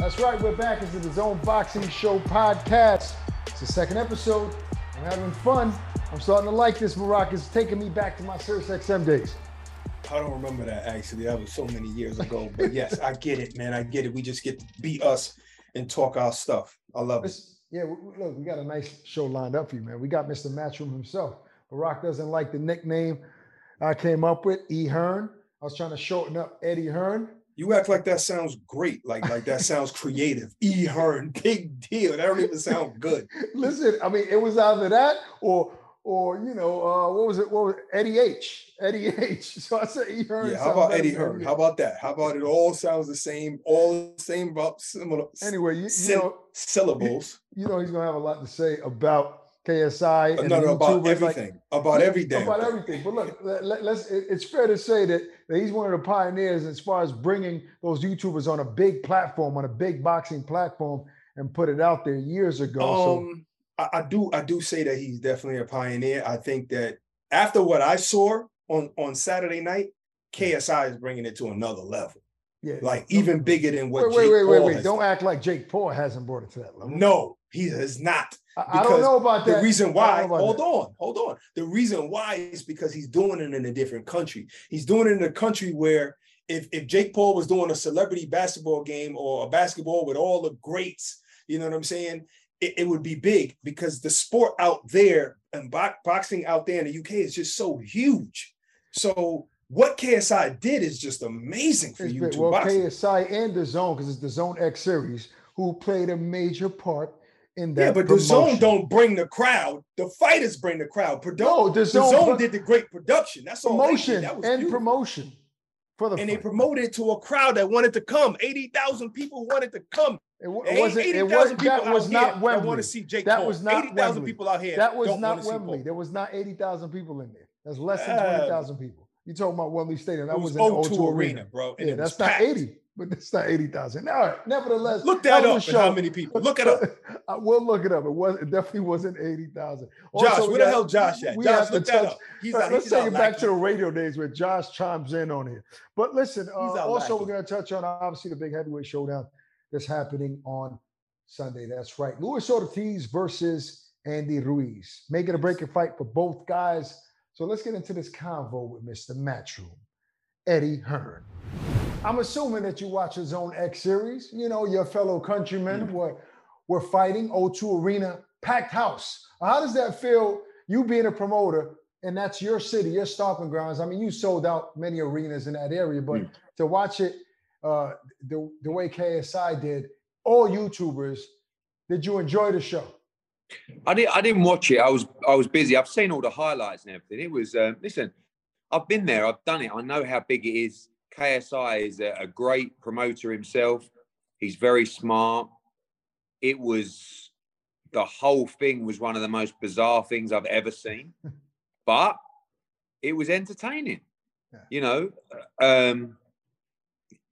That's right, we're back into DAZN Boxing Show podcast. It's the second episode. I'm having fun. I'm starting to like this, Barak. It's taking me back to my Sirius XM days. I don't remember that actually. That was so many years ago. But yes, I get it, man. I get it. We just get to be us and talk our stuff. I love it. Yeah, look, we got a nice show lined up for you, man. We got Mr. Matchroom himself. Barak doesn't like the nickname I came up with, E. Hearn. I was trying to shorten up Eddie Hearn. You act like that sounds great. Like like that sounds creative. E. Hearn, big deal. That don't even sound good. Listen, I mean, it was either that or or you know, uh, what was it? What was it? Eddie H. Eddie H. So I said E. Hearn. Yeah, how about Eddie Hearn? How about that? How about it all sounds the same, all the same about similar anyway, you, you know, syllables. You, you, know he's gonna have a lot to say about KSI and no, no, about everything. Like, about everything. About everything. But look, let, us it's fair to say that, that he's one of the pioneers as far as bringing those YouTubers on a big platform, on a big boxing platform, and put it out there years ago. Um, so I, I do I do say that he's definitely a pioneer. I think that after what I saw on on Saturday night, KSI is bringing it to another level. Yeah, like even bigger than what. Wait, wait, wait, wait, wait! Don't done. act like Jake Paul hasn't brought it to that level. No, he has not. I, don't know about that. The reason why, hold that. on, hold on. The reason why is because he's doing it in a different country. He's doing it in a country where if if Jake Paul was doing a celebrity basketball game or a basketball with all the greats, you know what I'm saying? it, it, would be big because the sport out there and bo- boxing out there in the UK is just so huge. So what KSI did is just amazing for you. Well, boxing. KSI and DAZN, because it's DAZN X series, who played a major part in that. Yeah, but promotion. DAZN don't bring the crowd. The fighters bring the crowd. Produ- no, DAZN, the zone did the great production. That's all. Promotion that and promotion. For the and fight. they promoted it to a crowd that wanted to come. 80,000 people wanted to come. It, it wasn't. 80, It was that was not Wembley. want to see Jake that was not eighty thousand people out here. That was not Wembley. There was not eighty thousand people in there. That's less than twenty thousand people. You talking about Wembley Stadium? That was, was in the O2 Arena, bro. Yeah, that's not packed. eighty, but it's not eighty thousand. All right. Nevertheless, look that, that up. Show. How many people? Look it up. I will look it up. It was. It definitely wasn't eighty thousand. Josh, where the hell Josh at? Josh, look that up. He's right, let's take it back to the radio days where Josh chimes in on here. But listen, uh, also we're going to touch on obviously the big heavyweight showdown that's happening on Sunday. That's right. Luis Ortiz versus Andy Ruiz. Making a breaking fight for both guys. So let's get into this convo with Mr. Matchroom, Eddie Hearn. I'm assuming that you watch DAZN X series. You know, your fellow countrymen mm-hmm. were, were fighting O2 Arena, packed house. How does that feel, you being a promoter, and that's your city, your stomping grounds? I mean, you sold out many arenas in that area, but mm-hmm. to watch it uh, the, the way KSI did, all YouTubers. Did you enjoy the show? I didn't. I didn't watch it. I was. I was busy. I've seen all the highlights and everything. It was. Um, listen, I've been there. I've done it. I know how big it is. KSI is a, a great promoter himself. He's very smart. It was. The whole thing was one of the most bizarre things I've ever seen, but it was entertaining. Yeah. You know, um,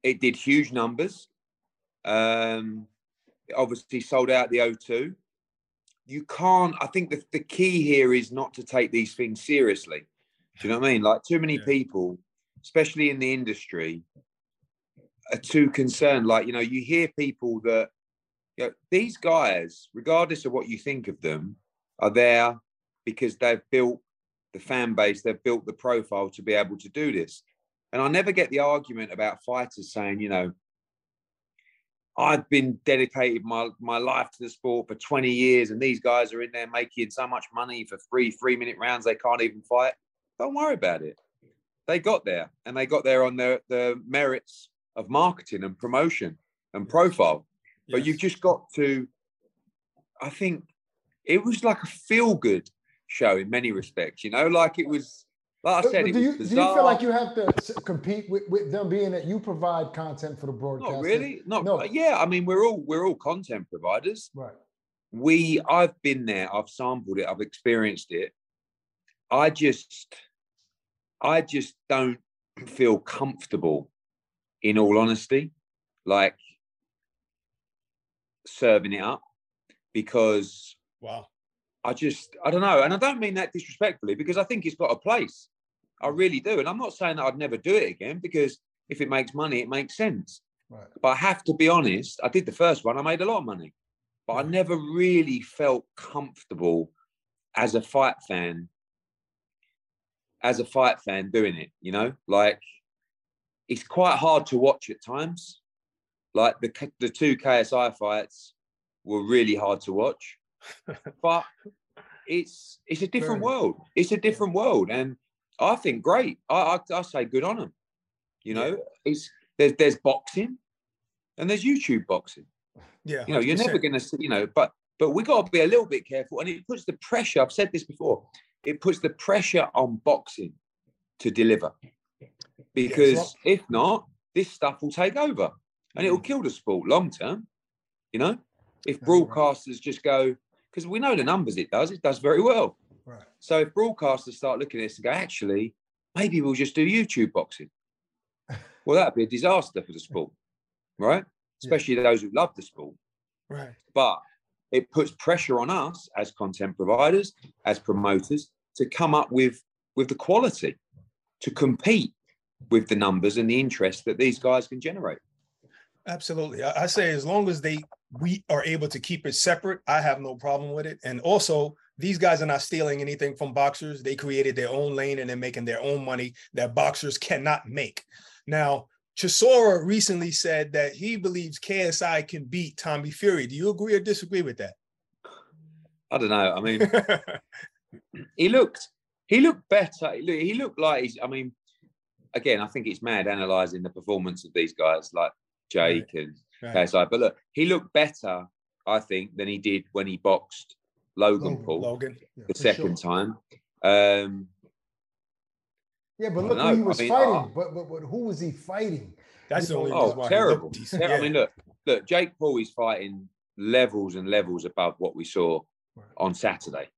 it did huge numbers. Um, obviously sold out the O2. You can't. I think the, the key here is not to take these things seriously. Do you know what I mean? Like too many yeah. people, especially in the industry, are too concerned. Like you know, you hear people that you know, these guys, regardless of what you think of them, are there because they've built the fan base, they've built the profile to be able to do this. And I never get the argument about fighters saying, you know, I've been dedicated my, my life to the sport for 20 years, and these guys are in there making so much money for three three minute rounds they can't even fight. Don't worry about it. They got there, and they got there on the, the merits of marketing and promotion and profile. Yes. But you've just got to, I think it was like a feel good show in many respects, you know, like it was like I said, do you, do you feel like you have to compete with, with them being that you provide content for the broadcast? Not really. Not no. Yeah, I mean, we're all we're all content providers. Right. We, I've been there. I've sampled it. I've experienced it. I just, I just don't feel comfortable, in all honesty, like serving it up because wow I just I don't know, and I don't mean that disrespectfully because I think it's got a place. I really do, and I'm not saying that I'd never do it again because if it makes money, it makes sense. Right. But I have to be honest. I did the first one. I made a lot of money, but I never really felt comfortable as a fight fan. As a fight fan, doing it, you know, like it's quite hard to watch at times. Like the the two KSI fights were really hard to watch but it's it's a different world. It's a different world, and I think great. I I, I say good on them. You know, yeah. it's there's there's boxing, and there's YouTube boxing. Yeah, you know, you are never going to, see, you know, but but we got to be a little bit careful, and it puts the pressure. I've said this before. It puts the pressure on boxing to deliver, because if not, this stuff will take over, and it will mm. kill the sport long term. You know, if broadcasters just go, because we know the numbers it does. It does very well. Right. So if broadcasters start looking at this and go, actually, maybe we'll just do YouTube boxing. well, that'd be a disaster for the sport, right? Especially yeah. those who love the sport. Right. But it puts pressure on us as content providers, as promoters, to come up with with the quality, to compete with the numbers and the interest that these guys can generate. Absolutely. I say as long as they we are able to keep it separate, I have no problem with it. And also, these guys are not stealing anything from boxers. They created their own lane and they're making their own money that boxers cannot make. Now, Chisora recently said that he believes KSI can beat Tommy Fury. Do you agree or disagree with that? I don't know. I mean, he looked he looked better. He looked like he's. I mean, again, I think it's mad analysing the performance of these guys like Jake right. and right. KSI. But look, he looked better, I think, than he did when he boxed Logan, Logan Paul Logan. the second sure. time. Um, yeah, but look who he was I mean, fighting. Uh, but, but, but who was he fighting? That's the only oh, terrible. yeah. I mean, look, look, Jake Paul is fighting levels and levels above what we saw right. on Saturday.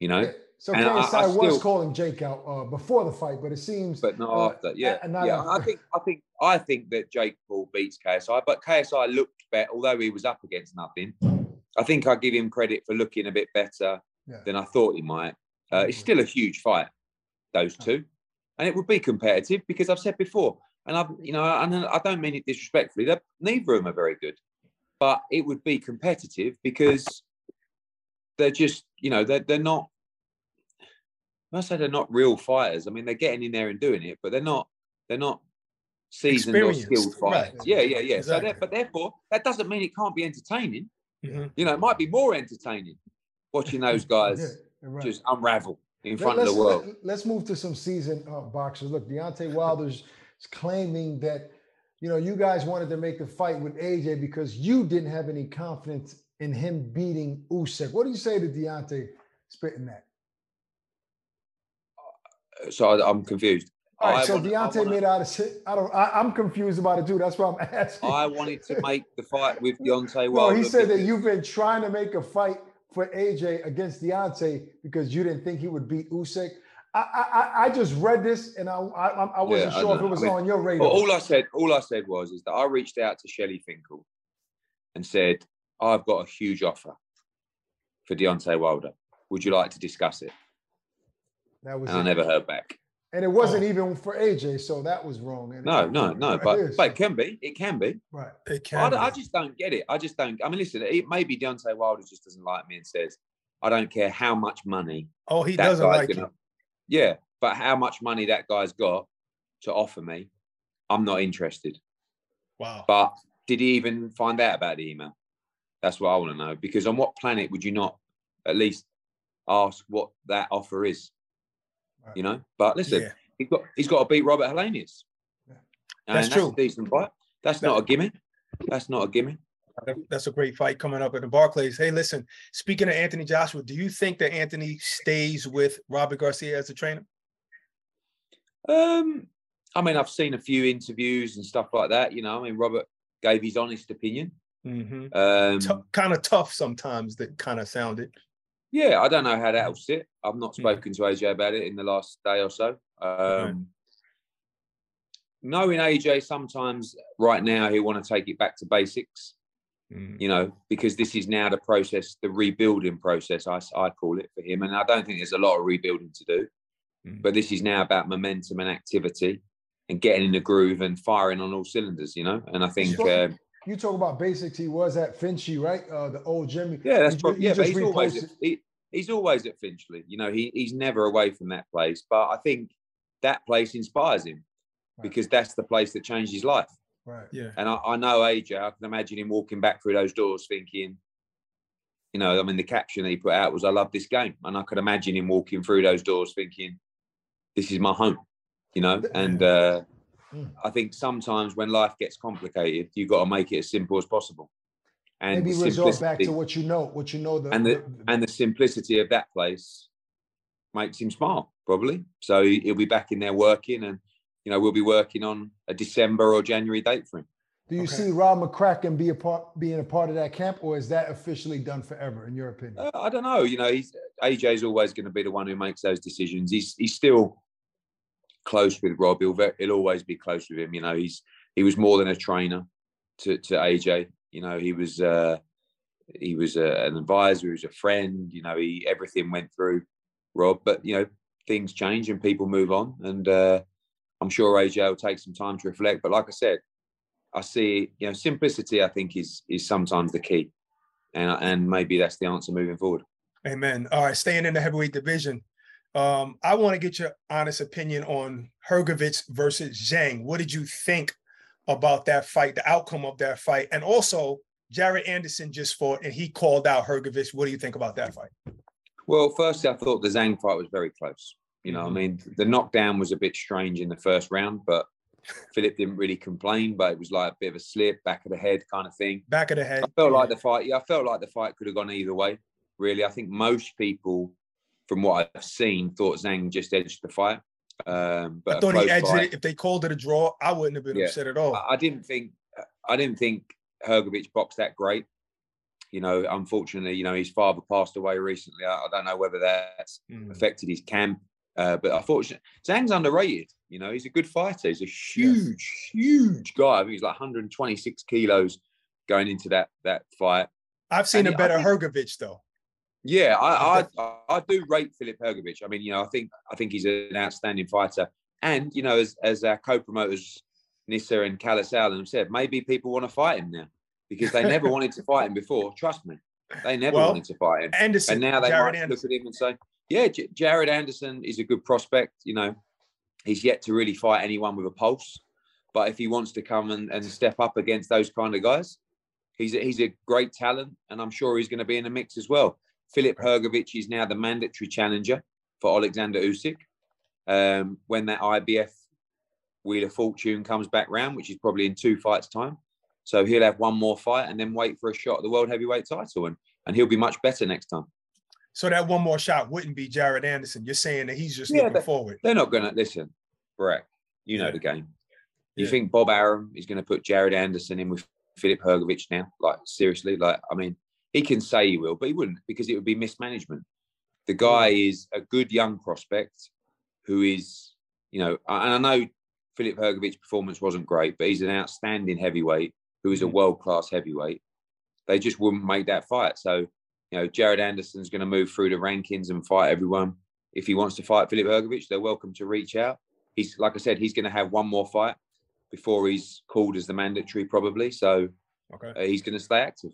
You know, yeah. So and KSI I, I was still, calling Jake out uh, before the fight, but it seems, but not uh, after. Yeah, yeah. I think, I think, I think that Jake Paul beats KSI, but KSI looked better, although he was up against nothing. I think I give him credit for looking a bit better yeah. than I thought he might. Uh, it's still a huge fight, those two, and it would be competitive because I've said before, and I've, you know, and I don't mean it disrespectfully. That neither of them are very good, but it would be competitive because they're just, you know, they're they're not I say they're not real fighters. I mean, they're getting in there and doing it, but they're not. They're not seasoned or skilled fighters. Right. Yeah, yeah, yeah. Exactly. So, but therefore, that doesn't mean it can't be entertaining. Mm-hmm. You know, it might be more entertaining watching those guys yeah, right. just unravel in front let's, of the world. Let, us move to some seasoned uh, boxers. Look, Deontay Wilder's claiming that you know you guys wanted to make the fight with AJ because you didn't have any confidence in him beating Usyk. What do you say to Deontay spitting that? Uh, so I, am confused. All right, I so want, Deontay wanna, made out of. I don't. I, am confused about it too. That's why I'm asking. I wanted to make the fight with Deontay Wilder. No, he said that you've been trying to make a fight for AJ against Deontay because you didn't think he would beat Usyk. I, I, I just read this and I I, I wasn't yeah, sure if it was I mean, on your radar. all I said, all I said was is that I reached out to Shelly Finkel and said, I've got a huge offer for Deontay Wilder. Would you like to discuss it? That was. And I never heard back. And it wasn't oh. even for AJ, so that was wrong. And no, no, no. But is, but it can be. It can be. Right. It can. I, I, just don't get it. I just don't. I mean, listen. It, maybe Deontay Wilder just doesn't like me and says, "I don't care how much money." Oh, he doesn't like gonna, you. Yeah, but how much money that guy's got to offer me, I'm not interested. Wow. But did he even find out about the email? That's what I want to know. Because on what planet would you not at least ask what that offer is? Right. You know, but listen, yeah. he's got he's got to beat Robert Helenius. Yeah. That's, that's true. A decent fight. That's not a gimme. That's not a gimme. That's a great fight coming up at the Barclays. Hey, listen, speaking of Anthony Joshua, do you think that Anthony stays with Robert Garcia as a trainer? Um, I mean, I've seen a few interviews and stuff like that. You know, I mean, Robert gave his honest opinion. Mm-hmm. Um, T- kind of tough sometimes. That kind of sounded. Yeah, I don't know how that'll sit. I've not spoken mm-hmm. to AJ about it in the last day or so. Um, Knowing AJ, sometimes right now he'll want to take it back to basics. Mm. You know, because this is now the process, the rebuilding process, I, I call it for him. And I don't think there's a lot of rebuilding to do. Mm. But this is now about momentum and activity and getting in the groove and firing on all cylinders, you know. And I think uh, you talk about basics. He was at Finchley, right? Uh, the old Jimmy. Yeah, that's probably, yeah. But he's always at, he, he's always at Finchley. You know, he he's never away from that place. But I think that place inspires him right. because that's the place that changed his life. Right. Yeah. And I, I know AJ. I can imagine him walking back through those doors, thinking, you know, I mean, the caption he put out was, "I love this game," and I could imagine him walking through those doors, thinking, "This is my home," you know, and. uh Hmm. I think sometimes when life gets complicated, you've got to make it as simple as possible. And maybe resort back to what you know, what you know. The, and the, the, and the simplicity of that place makes him smart, probably. So he'll be back in there working, and you know we'll be working on a December or January date for him. Do you okay. see Rob McCracken be a part, being a part of that camp, or is that officially done forever, in your opinion? Uh, I don't know. You know, he's AJ's always going to be the one who makes those decisions. He's he's still close with Rob. He'll, he'll always be close with him. You know, he's he was more than a trainer to, to AJ. You know, he was uh, he was a, an advisor. He was a friend. You know, he everything went through Rob. But you know, things change and people move on. And uh, I'm sure AJ will take some time to reflect. But like I said, I see you know simplicity. I think is is sometimes the key, and and maybe that's the answer moving forward. Amen. All right, staying in the heavyweight division. Um, I want to get your honest opinion on Hrgovic versus Zhang. What did you think about that fight, the outcome of that fight? And also, Jared Anderson just fought and he called out Hrgovic. What do you think about that fight? Well, firstly, I thought the Zhang fight was very close. You know, mm-hmm. I mean, the knockdown was a bit strange in the first round, but Filip didn't really complain, but it was like a bit of a slip, back of the head kind of thing. Back of the head. I felt like the fight, yeah, I felt like the fight could have gone either way, really. I think most people from what I've seen, thought Zhang just edged the fight. Um, but I thought he edged fight, it. If they called it a draw, I wouldn't have been yeah, upset at all. I, I, didn't think I didn't think Hrgovic boxed that great. You know, unfortunately, you know his father passed away recently. I, I don't know whether that's mm. affected his camp, uh, but unfortunately, Zhang's underrated. You know, he's a good fighter. He's a huge, yes. huge guy. I mean, he's like 126 kilos going into that that fight. I've seen and a better Hrgovic though. Yeah, I, I, I do rate Filip Hrgovic. I mean, you know, I think I think he's an outstanding fighter. And you know, as as our co-promoters Nisse and Kalle Sauerland said, maybe people want to fight him now because they never wanted to fight him before. Trust me, they never well, wanted to fight him. Anderson, and now they Jared might Anderson. look at him and say, "Yeah, J- Jared Anderson is a good prospect." You know, he's yet to really fight anyone with a pulse. But if he wants to come and, and step up against those kind of guys, he's a, he's a great talent, and I'm sure he's going to be in the mix as well. Filip Hrgovic is now the mandatory challenger for Alexander Usyk. Um, when that IBF Wheel of Fortune comes back round, which is probably in two fights' time. So he'll have one more fight and then wait for a shot at the world heavyweight title, and, and he'll be much better next time. So that one more shot wouldn't be Jared Anderson. You're saying that he's just yeah, looking forward. They're not going to listen, Breck. You know yeah. the game. You yeah. think Bob Arum is going to put Jared Anderson in with Filip Hrgovic now? Like seriously? Like I mean, he can say he will, but he wouldn't because it would be mismanagement. The guy is a good young prospect who is, you know, and I know Filip Hrgovic's performance wasn't great, but he's an outstanding heavyweight who is a mm. world class heavyweight. They just wouldn't make that fight. So, you know, Jared Anderson's going to move through the rankings and fight everyone. If he wants to fight Filip Hrgovic, they're welcome to reach out. He's, like I said, he's going to have one more fight before he's called as the mandatory, probably. So okay. uh, he's going to stay active.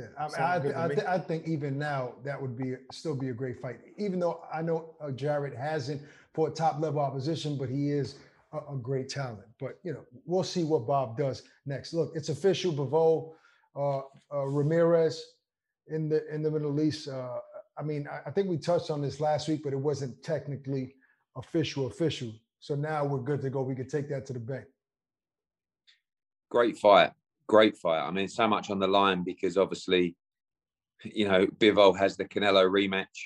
Yeah, I, mean, I, I, th- I, think even now that would be still be a great fight. Even though I know uh, Jared hasn't for a top level opposition, but he is a, a, great talent. But you know, we'll see what Bob does next. Look, it's official. Bivol, uh, uh, Ramirez in the in the Middle East. Uh, I mean, I, think we touched on this last week, but it wasn't technically official official. So now we're good to go. We can take that to the bank. Great fight great fight. I mean, so much on the line because obviously, you know, Bivol has the Canelo rematch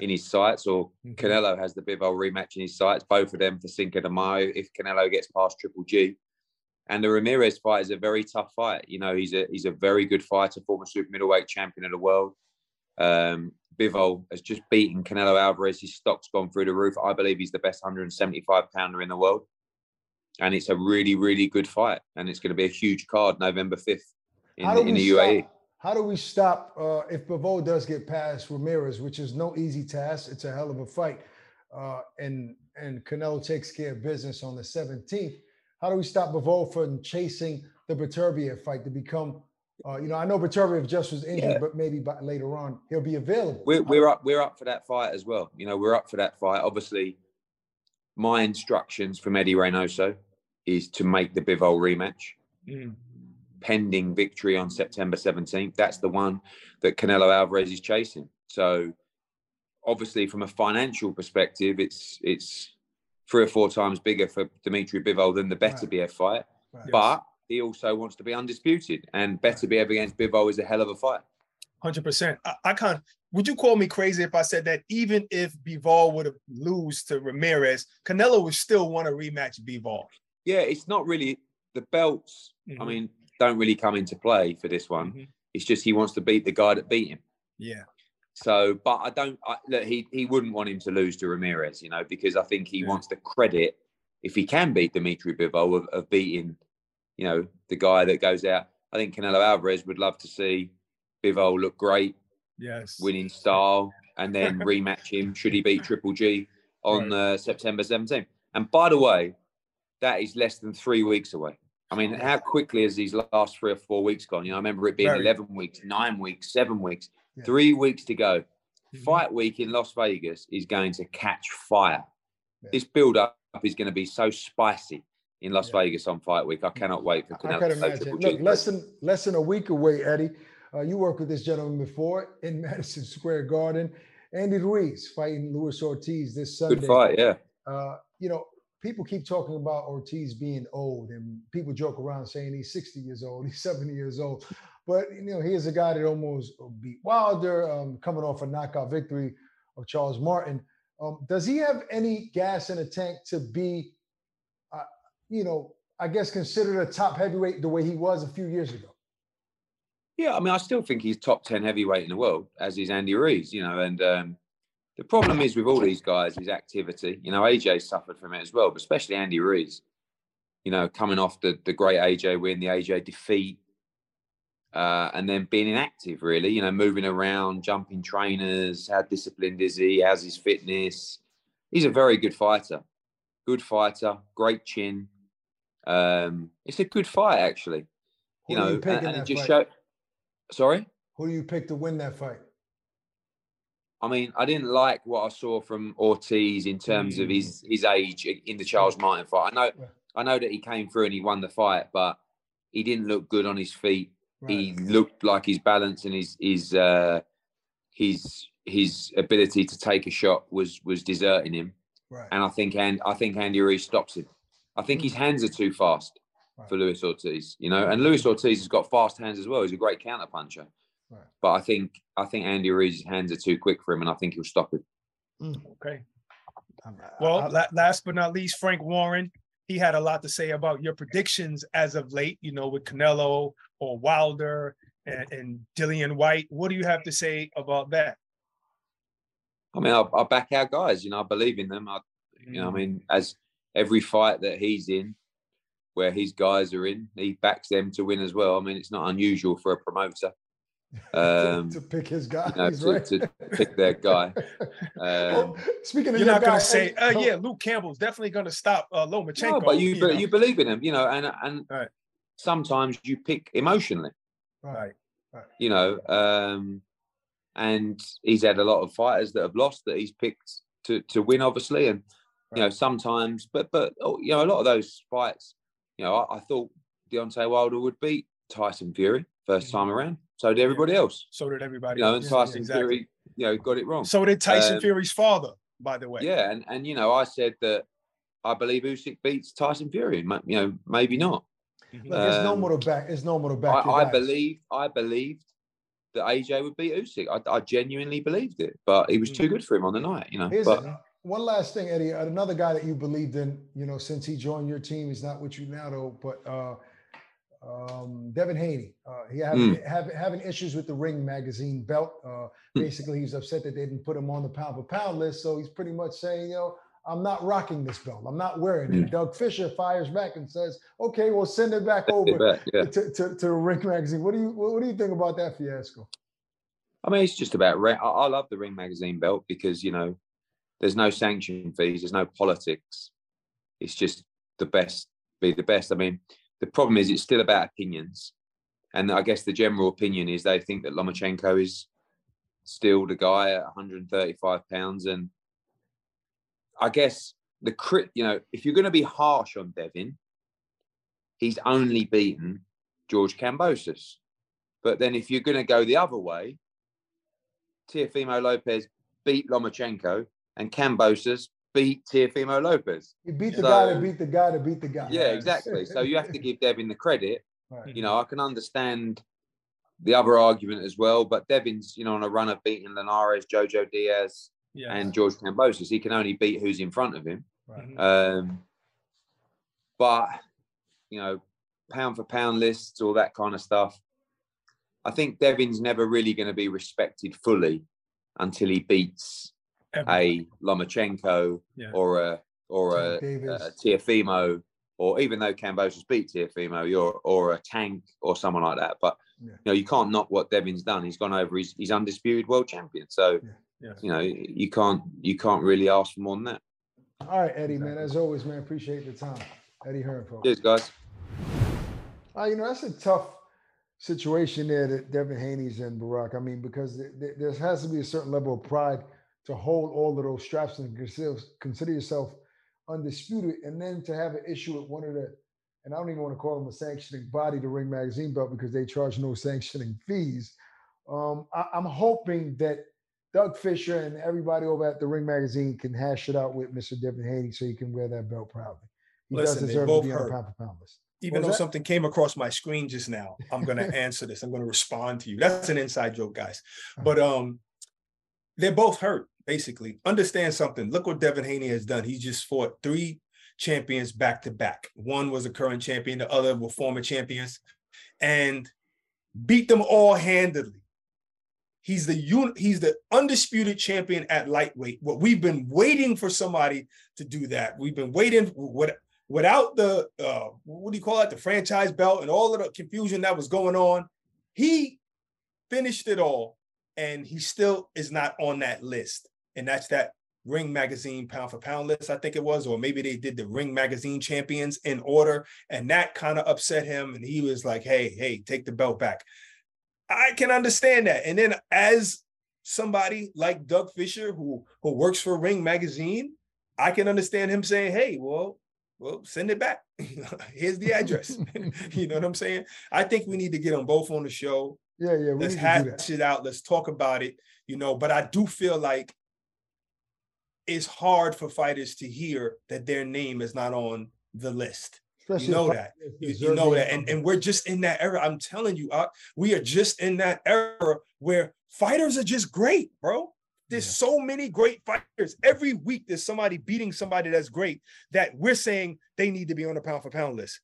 in his sights, or mm-hmm. Canelo has the Bivol rematch in his sights. Both of them for Cinco de Mayo. If Canelo gets past Triple G, and the Ramirez fight is a very tough fight. You know, he's a he's a very good fighter, former super middleweight champion of the world. Um, Bivol has just beaten Canelo Alvarez. His stock's gone through the roof. I believe he's the best 175 pounder in the world. And it's a really, really good fight. And it's going to be a huge card November 5th in, in the stop, UAE. How do we stop uh, if Bivol does get past Ramirez, which is no easy task? It's a hell of a fight. Uh, and and Canelo takes care of business on the 17th. How do we stop Bivol from chasing the Beterbiev fight to become uh, you know, I know Beterbiev just was injured, yeah. but maybe by, later on he'll be available. We're, we're up. We're up for that fight as well. You know, we're up for that fight. Obviously, my instructions from Eddie Reynoso is to make the Bivol rematch, mm. pending victory on September 17th. That's the one that Canelo Alvarez is chasing. So, obviously, from a financial perspective, it's it's three or four times bigger for Dimitri Bivol than the Beterbiev right. fight. Right. But he also wants to be undisputed, and Better Beterbiev against Bivol is a hell of a fight. Hundred percent. I, I kind of would you call me crazy if I said that even if Bivol would have lose to Ramirez, Canelo would still want to rematch Bivol? Yeah, it's not really the belts. Mm-hmm. I mean, don't really come into play for this one. Mm-hmm. It's just he wants to beat the guy that beat him. Yeah. So, but I don't. I, look, he he wouldn't want him to lose to Ramirez, you know, because I think he yeah. wants the credit if he can beat Dimitri Bivol of, of beating you know, the guy that goes out. I think Canelo Alvarez would love to see Bivol look great, yes, winning style, and then rematch him should he beat Triple G on right. uh, September 17th. And by the way, that is less than three weeks away. I mean, how quickly has these last three or four weeks gone? You know, I remember it being Very. 11 weeks, nine weeks, seven weeks, yeah. three weeks to go. Mm-hmm. Fight week in Las Vegas is going to catch fire. Yeah. This build up is going to be so spicy in Las yeah. Vegas on Fight Week. I cannot wait for Canelo. I can imagine. Look, less than less than a week away, Eddie. Uh, you worked with this gentleman before in Madison Square Garden. Andy Ruiz fighting Luis Ortiz this Sunday. Good fight, yeah. Uh, you know, people keep talking about Ortiz being old, and people joke around saying he's 60 years old, he's 70 years old. But you know, he is a guy that almost beat Wilder, um, coming off a knockout victory of Charles Martin. Um, does he have any gas in the tank to be you know, I guess considered a top heavyweight the way he was a few years ago. Yeah, I mean, I still think he's top ten heavyweight in the world, as is Andy Ruiz. You know, and um, the problem is with all these guys is activity. You know, AJ suffered from it as well, but especially Andy Ruiz. You know, coming off the the great AJ win, the AJ defeat, uh, and then being inactive, really. You know, moving around, jumping trainers. How disciplined is he? How's his fitness? He's a very good fighter. Good fighter, great chin, um, it's a good fight, actually. Who you know, you and, and it just show. Sorry. Who do you pick to win that fight? I mean, I didn't like what I saw from Ortiz in terms mm. of his mm. his age in the Charles Martin fight. I know, yeah. I know that he came through and he won the fight, but he didn't look good on his feet. Right. He looked like his balance and his his uh, his his ability to take a shot was was deserting him. Right. And I think and I think Andy Ruiz stops him. I think his hands are too fast right. for Luis Ortiz, you know, and Luis Ortiz has got fast hands as well. He's a great counter puncher. Right. But I think I think Andy Ruiz's hands are too quick for him, and I think he'll stop it. Mm. Okay. Well, last but not least, Frank Warren. He had a lot to say about your predictions as of late. You know, with Canelo or Wilder and, and Dillian Whyte. What do you have to say about that? I mean, I, I back our guys. You know, I believe in them. I, you know, I mm. mean, as every fight that he's in, where his guys are in, he backs them to win as well. I mean, it's not unusual for a promoter um, to, to, pick his guy, you know, to, right? to, pick their guy. Um, Speaking of, you're not going to say, "Oh yeah, Luke Campbell's definitely going to stop uh, Lomachenko." No, but you, you, but you believe in him, you know, and and right. sometimes you pick emotionally, right? right. You know, um, and he's had a lot of fighters that have lost that he's picked to to win, obviously, and you know, sometimes, but but oh, you know, a lot of those fights, you know, I, I thought Deontay Wilder would beat Tyson Fury first time mm-hmm. around. So did everybody else. So did everybody. You know, and Tyson exactly. Fury, you know, got it wrong. So did Tyson um, Fury's father, by the way. Yeah, and and you know, I said that I believe Usyk beats Tyson Fury. You know, maybe not. Mm-hmm. Look, it's normal to back. It's normal to back. I, I believe. I believed that AJ would beat Usyk. I, I genuinely believed it, but he was too mm. good for him on the night, you know. Here's but, one last thing, Eddie. Another guy that you believed in, you know, since he joined your team, he's not with you now, though. But uh, um, Devin Haney, uh, he having, mm. having having issues with the Ring magazine belt. Uh, hmm. basically, he's upset that they didn't put him on the pound for pound list. So he's pretty much saying, you know, I'm not rocking this belt. I'm not wearing it. Mm. Doug Fischer fires back and says, "Okay, we'll send it back over it back, yeah. to, to, to Ring magazine." What do you what, what do you think about that fiasco? I mean, it's just about. I, I love the Ring magazine belt because you know there's no sanction fees, there's no politics. It's just the best, be the best. I mean, the problem is it's still about opinions. And I guess the general opinion is they think that Lomachenko is still the guy at 135 pounds. And I guess the crit, you know, if you're going to be harsh on Devin, he's only beaten George Kambosos. But then if you're going to go the other way, Teofimo Lopez beat Lomachenko and Kambosos beat Teofimo Lopez. He beat the so, guy to beat the guy to beat the guy. Yeah, exactly. so you have to give Devin the credit. Right. You know, I can understand the other argument as well, but Devin's, you know, on a run of beating Linares, Jojo Diaz, and George Kambosos. He can only beat who's in front of him. Right. Um, but, you know, pound for pound lists, all that kind of stuff. I think Devin's never really going to be respected fully until he beats a Lomachenko yeah. or a or a, a Teofimo, or even though Kambosos beat Teofimo, or or a Tank or someone like that. But yeah. you know, you can't knock what Devin's done. He's gone over. He's, he's undisputed world champion. So yeah. you know, you can't you can't really ask for more than that. All right, Eddie, man. As always, man. Appreciate the time, Eddie Hearn. Cheers, guys. Uh, you know, that's a tough situation there that Devin Haney's in, Barak. I mean, because there has to be a certain level of pride to hold all of those straps and consider, consider yourself undisputed, and then to have an issue with one of the, and I don't even want to call them a sanctioning body, the Ring Magazine belt, because they charge no sanctioning fees. Um, I, I'm hoping that Doug Fischer and everybody over at the Ring Magazine can hash it out with Mr. Devin Haney so he can wear that belt proudly. He Listen, does deserve to be hurt. on pound for pound list. Even though that? something came across my screen just now, I'm going to answer this. I'm going to respond to you. That's an inside joke, guys. But um, they're both hurt basically. Understand something. Look what Devin Haney has done. He just fought three champions back to back. One was a current champion, the other were former champions, and beat them all handedly. He's the un- he's the undisputed champion at lightweight. What we've been waiting for somebody to do that. We've been waiting what without the uh, what do you call it the franchise belt and all of the confusion that was going on. He finished it all, and he still is not on that list and that's that Ring Magazine pound for pound list, I think it was, or maybe they did the Ring Magazine champions in order, and that kind of upset him. And he was like, hey, hey, take the belt back. I can understand that. And then as somebody like Doug Fischer, who who works for Ring Magazine, I can understand him saying, hey, well, well, send it back. Here's the address. you know what I'm saying? I think we need to get them both on the show. Yeah, yeah. Let's hash it out. Let's talk about it. You know, but I do feel like it's hard for fighters to hear that their name is not on the list. Especially you know that. You, know that. And, and we're just in that era. I'm telling you, uh, we are just in that era where fighters are just great, bro. There's yeah. so many great fighters. Every week there's somebody beating somebody that's great that we're saying they need to be on the pound for pound list.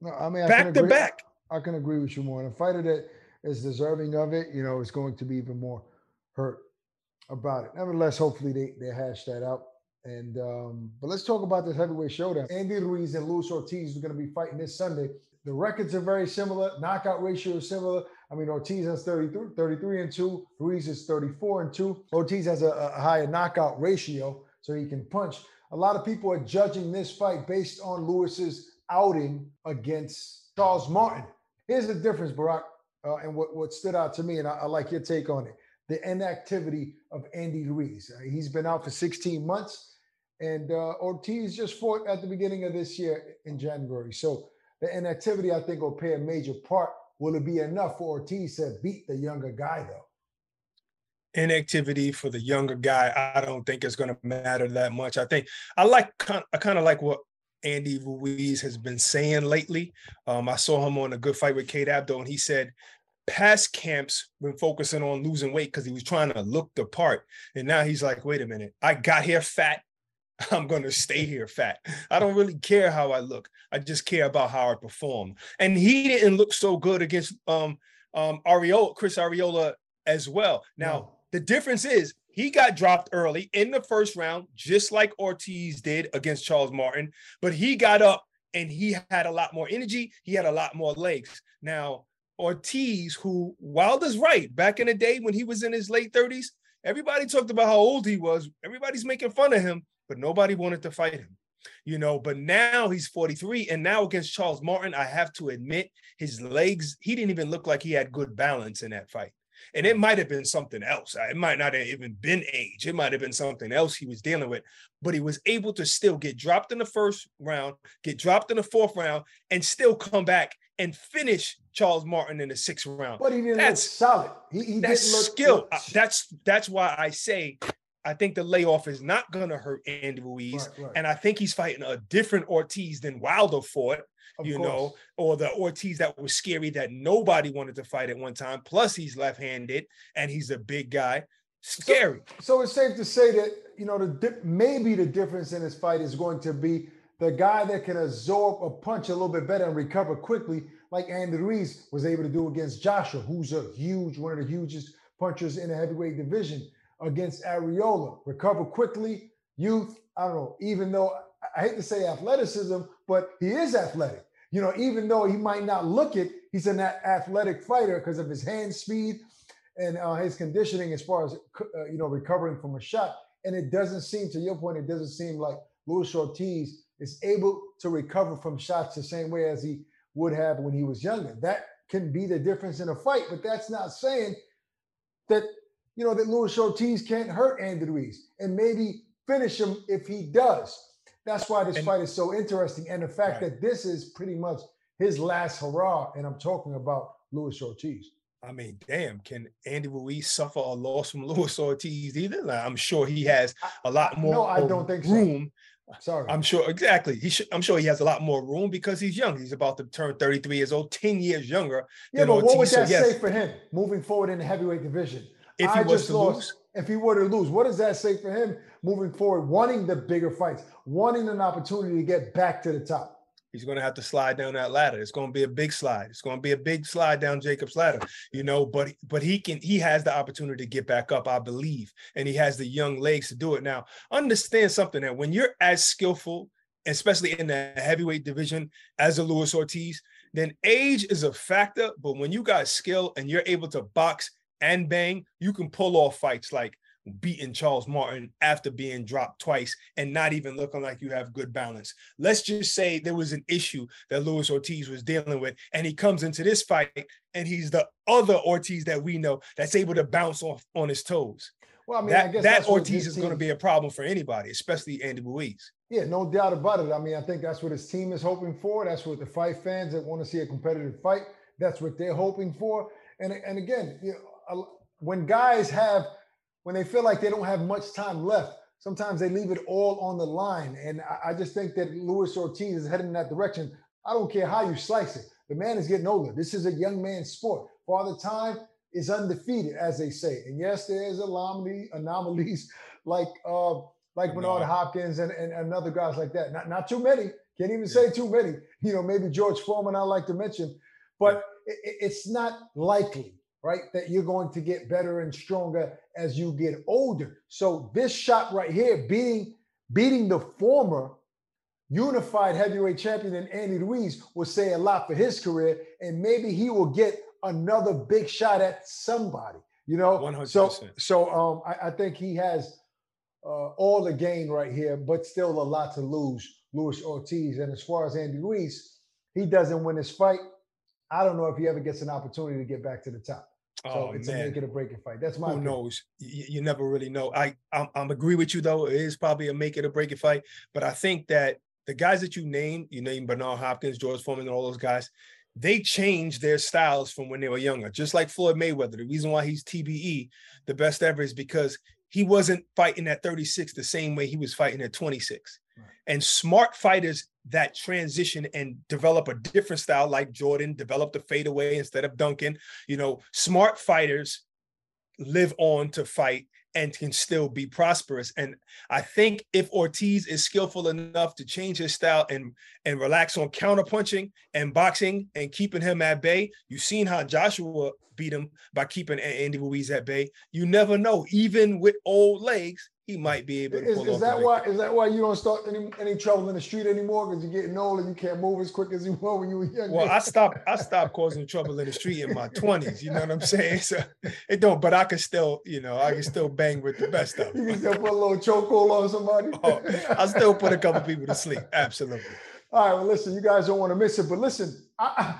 No, I mean back to back. I can agree with you more. And a fighter that is deserving of it, you know, is going to be even more hurt about it. Nevertheless, hopefully they, they hash that out. And um, but let's talk about this heavyweight showdown. Andy Ruiz and Luis Ortiz are going to be fighting this Sunday. The records are very similar. Knockout ratio is similar. I mean, Ortiz has 33, 33 and 2. Ruiz is 34 and 2. Ortiz has a, a higher knockout ratio, so he can punch. A lot of people are judging this fight based on Luis's outing against Charles Martin. Here's the difference, Barak, uh, and what, what stood out to me, and I, I like your take on it the inactivity of Andy Ruiz. Uh, he's been out for 16 months, and uh, Ortiz just fought at the beginning of this year in January. So the inactivity, I think, will play a major part. Will it be enough for Ortiz to beat the younger guy, though? Inactivity for the younger guy, I don't think it's going to matter that much. I think I like, I kind of like what Andy Ruiz has been saying lately. Um, I saw him on a good fight with Kate Abdo, and he said past camps been focusing on losing weight because he was trying to look the part. And now he's like, wait a minute, I got here fat. I'm going to stay here fat. I don't really care how I look. I just care about how I perform. And he didn't look so good against um um Arreola, Chris Arreola as well. Now, no. the difference is he got dropped early in the first round, just like Ortiz did against Charles Martin, but he got up and he had a lot more energy. He had a lot more legs. Now, Ortiz, who Wilder's right, back in the day when he was in his late 30s, everybody talked about how old he was. Everybody's making fun of him, but nobody wanted to fight him. You know, but now he's 43, and now against Charles Martin, I have to admit, his legs, he didn't even look like he had good balance in that fight. And it might have been something else. It might not have even been age. It might have been something else he was dealing with. But he was able to still get dropped in the first round, get dropped in the fourth round, and still come back and finish Charles Martin in the sixth round. But he didn't that's, look solid. He, he that's look, skill. Uh, that's that's why I say I think the layoff is not going to hurt Andy Ruiz, right, right. and I think he's fighting a different Ortiz than Wilder fought of you course. know, or the Ortiz that was scary that nobody wanted to fight at one time. Plus, he's left-handed and he's a big guy. Scary. So, so it's safe to say that you know the maybe the difference in his fight is going to be the guy that can absorb a punch a little bit better and recover quickly, like Andy Ruiz was able to do against Joshua, who's a huge, one of the hugest punchers in the heavyweight division against Arreola. Recover quickly, youth. I don't know. Even though I hate to say athleticism, but he is athletic. You know, even though he might not look it, he's an athletic fighter because of his hand speed and uh, his conditioning as far as uh, you know recovering from a shot. And it doesn't seem, to your point, it doesn't seem like Luis Ortiz is able to recover from shots the same way as he would have when he was younger. That can be the difference in a fight, but that's not saying that you know that Luis Ortiz can't hurt Andy Ruiz and maybe finish him if he does. That's why this and, fight is so interesting. And the fact right. that this is pretty much his last hurrah, and I'm talking about Luis Ortiz. I mean, damn, can Andy Ruiz suffer a loss from Luis Ortiz either? Like, I'm sure he has a lot more. Room. No, I don't think room. So. Sorry. I'm sure exactly. He should, I'm sure he has a lot more room because he's young. He's about to turn 33 years old, 10 years younger. Yeah, but what would that so, yes. say for him moving forward in the heavyweight division? If he I was to lost, lose, if he were to lose, what does that say for him moving forward, wanting the bigger fights, wanting an opportunity to get back to the top? He's going to have to slide down that ladder. It's going to be a big slide. It's going to be a big slide down Jacob's ladder, you know. But but he can he has the opportunity to get back up, I believe, and he has the young legs to do it. Now, understand something that when you're as skillful, especially in the heavyweight division, as a Luis Ortiz, then age is a factor. But when you got skill and you're able to box and bang, you can pull off fights like beating Charles Martin after being dropped twice and not even looking like you have good balance. Let's just say there was an issue that Luis Ortiz was dealing with, and he comes into this fight and he's the other Ortiz that we know that's able to bounce off on his toes. Well, I mean, that, I that Ortiz is team... going to be a problem for anybody, especially Andy Ruiz. Yeah, no doubt about it. I mean, I think that's what his team is hoping for. That's what the fight fans that want to see a competitive fight. That's what they're hoping for. And and again, you know, when guys have when they feel like they don't have much time left, sometimes they leave it all on the line. And I, I just think that Luis Ortiz is heading in that direction. I don't care how you slice it. The man is getting older. This is a young man's sport. Father Time is undefeated, as they say. And yes, there is anomaly, anomalies like uh, like Bernard Hopkins and, and, and other guys like that. Not not too many. Can't even say too many. You know, maybe George Foreman I like to mention, but it, it's not likely right? That you're going to get better and stronger as you get older. So this shot right here, beating beating the former unified heavyweight champion in Andy Ruiz, will say a lot for his career, and maybe he will get another big shot at somebody. You know, 100%. so so um, I, I think he has uh, all the gain right here, but still a lot to lose. Luis Ortiz, and as far as Andy Ruiz, he doesn't win this fight. I don't know if he ever gets an opportunity to get back to the top. So oh, it's man. a make it or break it fight. That's my. Who opinion. knows? You, you, never really know. I I'm, I'm, agree with you though. It is probably a make it or break it fight. But I think that the guys that you name, you named Bernard Hopkins, George Foreman, and all those guys, they changed their styles from when they were younger. Just like Floyd Mayweather. The reason why he's TBE, the best ever, is because he wasn't fighting at 36 the same way he was fighting at 26. Right. And smart fighters that transition and develop a different style, like Jordan developed the fadeaway instead of dunking. You know, smart fighters live on to fight and can still be prosperous. And I think if Ortiz is skillful enough to change his style and and relax on counterpunching and boxing and keeping him at bay, you've seen how Joshua beat him by keeping Andy Ruiz at bay. You never know, even with old legs, he might be able to is, is that why is that why you don't start any, any trouble in the street anymore? Because you're getting old and you can't move as quick as you were when you were young well i stopped i stopped causing trouble in the street in my 20s you know what i'm saying? So it don't but i can still you know i can still bang with the best of them. you can still put a little chokehold on somebody. Oh, i still put a couple people to sleep absolutely. All right well listen you guys don't want to miss it but listen I,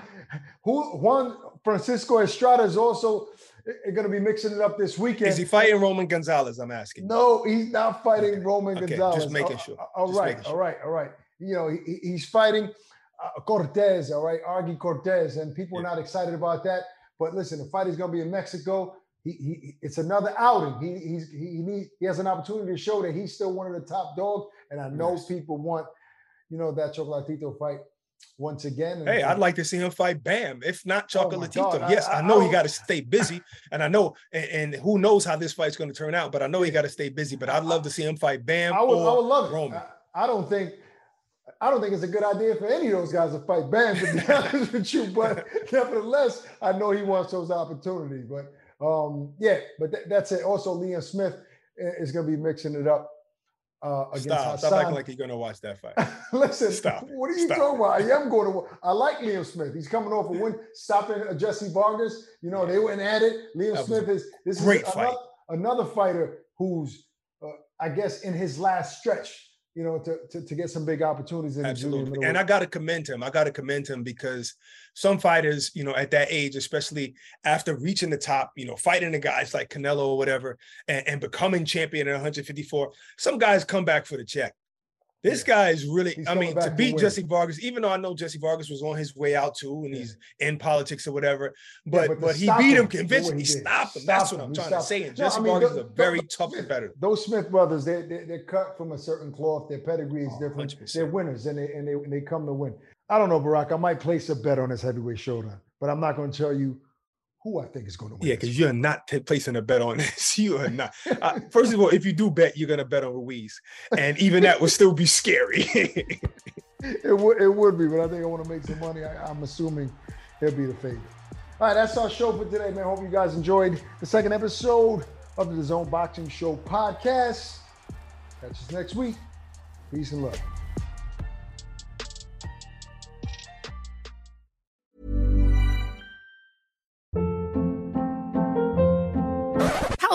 who Juan Francisco Estrada is also going to be mixing it up this weekend. Is he fighting Roman Gonzalez? I'm asking. No, he's not fighting okay. Roman okay, Gonzalez. Just making sure. All right, sure. all right, all right. You know, he, he's fighting uh, Cortez, all right, Argi Cortez, and people yeah. are not excited about that. But listen, the fight is going to be in Mexico. He, he, it's another outing. He, he's, he, he, he has an opportunity to show that he's still one of the top dogs. And I know yes. people want, you know, that Chocolatito fight once again. Hey, I'd like to see him fight Bam, if not Chocolatito. Oh yes, I, I, I know I, he got to stay busy, and I know, and, and, who knows how this fight's going to turn out, but I know he got to stay busy. But I'd love to see him fight Bam. I would, I would love Roman. it. I, don't think. I don't think it's a good idea for any of those guys to fight Bam, to be honest with you. But nevertheless, I know he wants those opportunities. But um, yeah, but th- that's it. Also, Liam Smith is going to be mixing it up uh, against Stop. Hassan. Stop acting like you're going to watch that fight. Listen, Stop. What are you Stop. talking about? I am going to. I like Liam Smith. He's coming off a win, stopping uh, Jesse Vargas. You know they went at it. Liam Smith is this great is fight. Another, another fighter who's, uh, I guess, in his last stretch you know, to, to, to get some big opportunities in Absolutely. and I got to commend him. I got to commend him because some fighters, you know, at that age, especially after reaching the top, you know, fighting the guys like Canelo or whatever, and, and becoming champion at 154, some guys come back for the check. This yeah. guy is really, he's I mean, to beat Jesse Vargas, even though I know Jesse Vargas was on his way out too, and yeah. he's in politics or whatever, but yeah, but, but he beat him, him convincingly. He, he stopped him. That's what I'm trying to say. And no, Jesse I mean, Vargas the, is a very the, tough competitor. Those Smith brothers, they, they, they're cut from a certain cloth. Their pedigree is oh, different. 100%. They're winners, and they, and, they, and they come to win. I don't know, Barak. I might place a bet on this heavyweight showdown, but I'm not going to tell you who I think is going to win. Yeah, because you're not t- placing a bet on this. You are not. Uh, first of all, if you do bet, you're going to bet on Ruiz, and even that would still be scary. it would it would be, but I think I want to make some money. I, am assuming he'll be the favorite. All right, that's our show for today, man. Hope you guys enjoyed the second episode of the DAZN Boxing Show podcast. Catch us next week. Peace and love.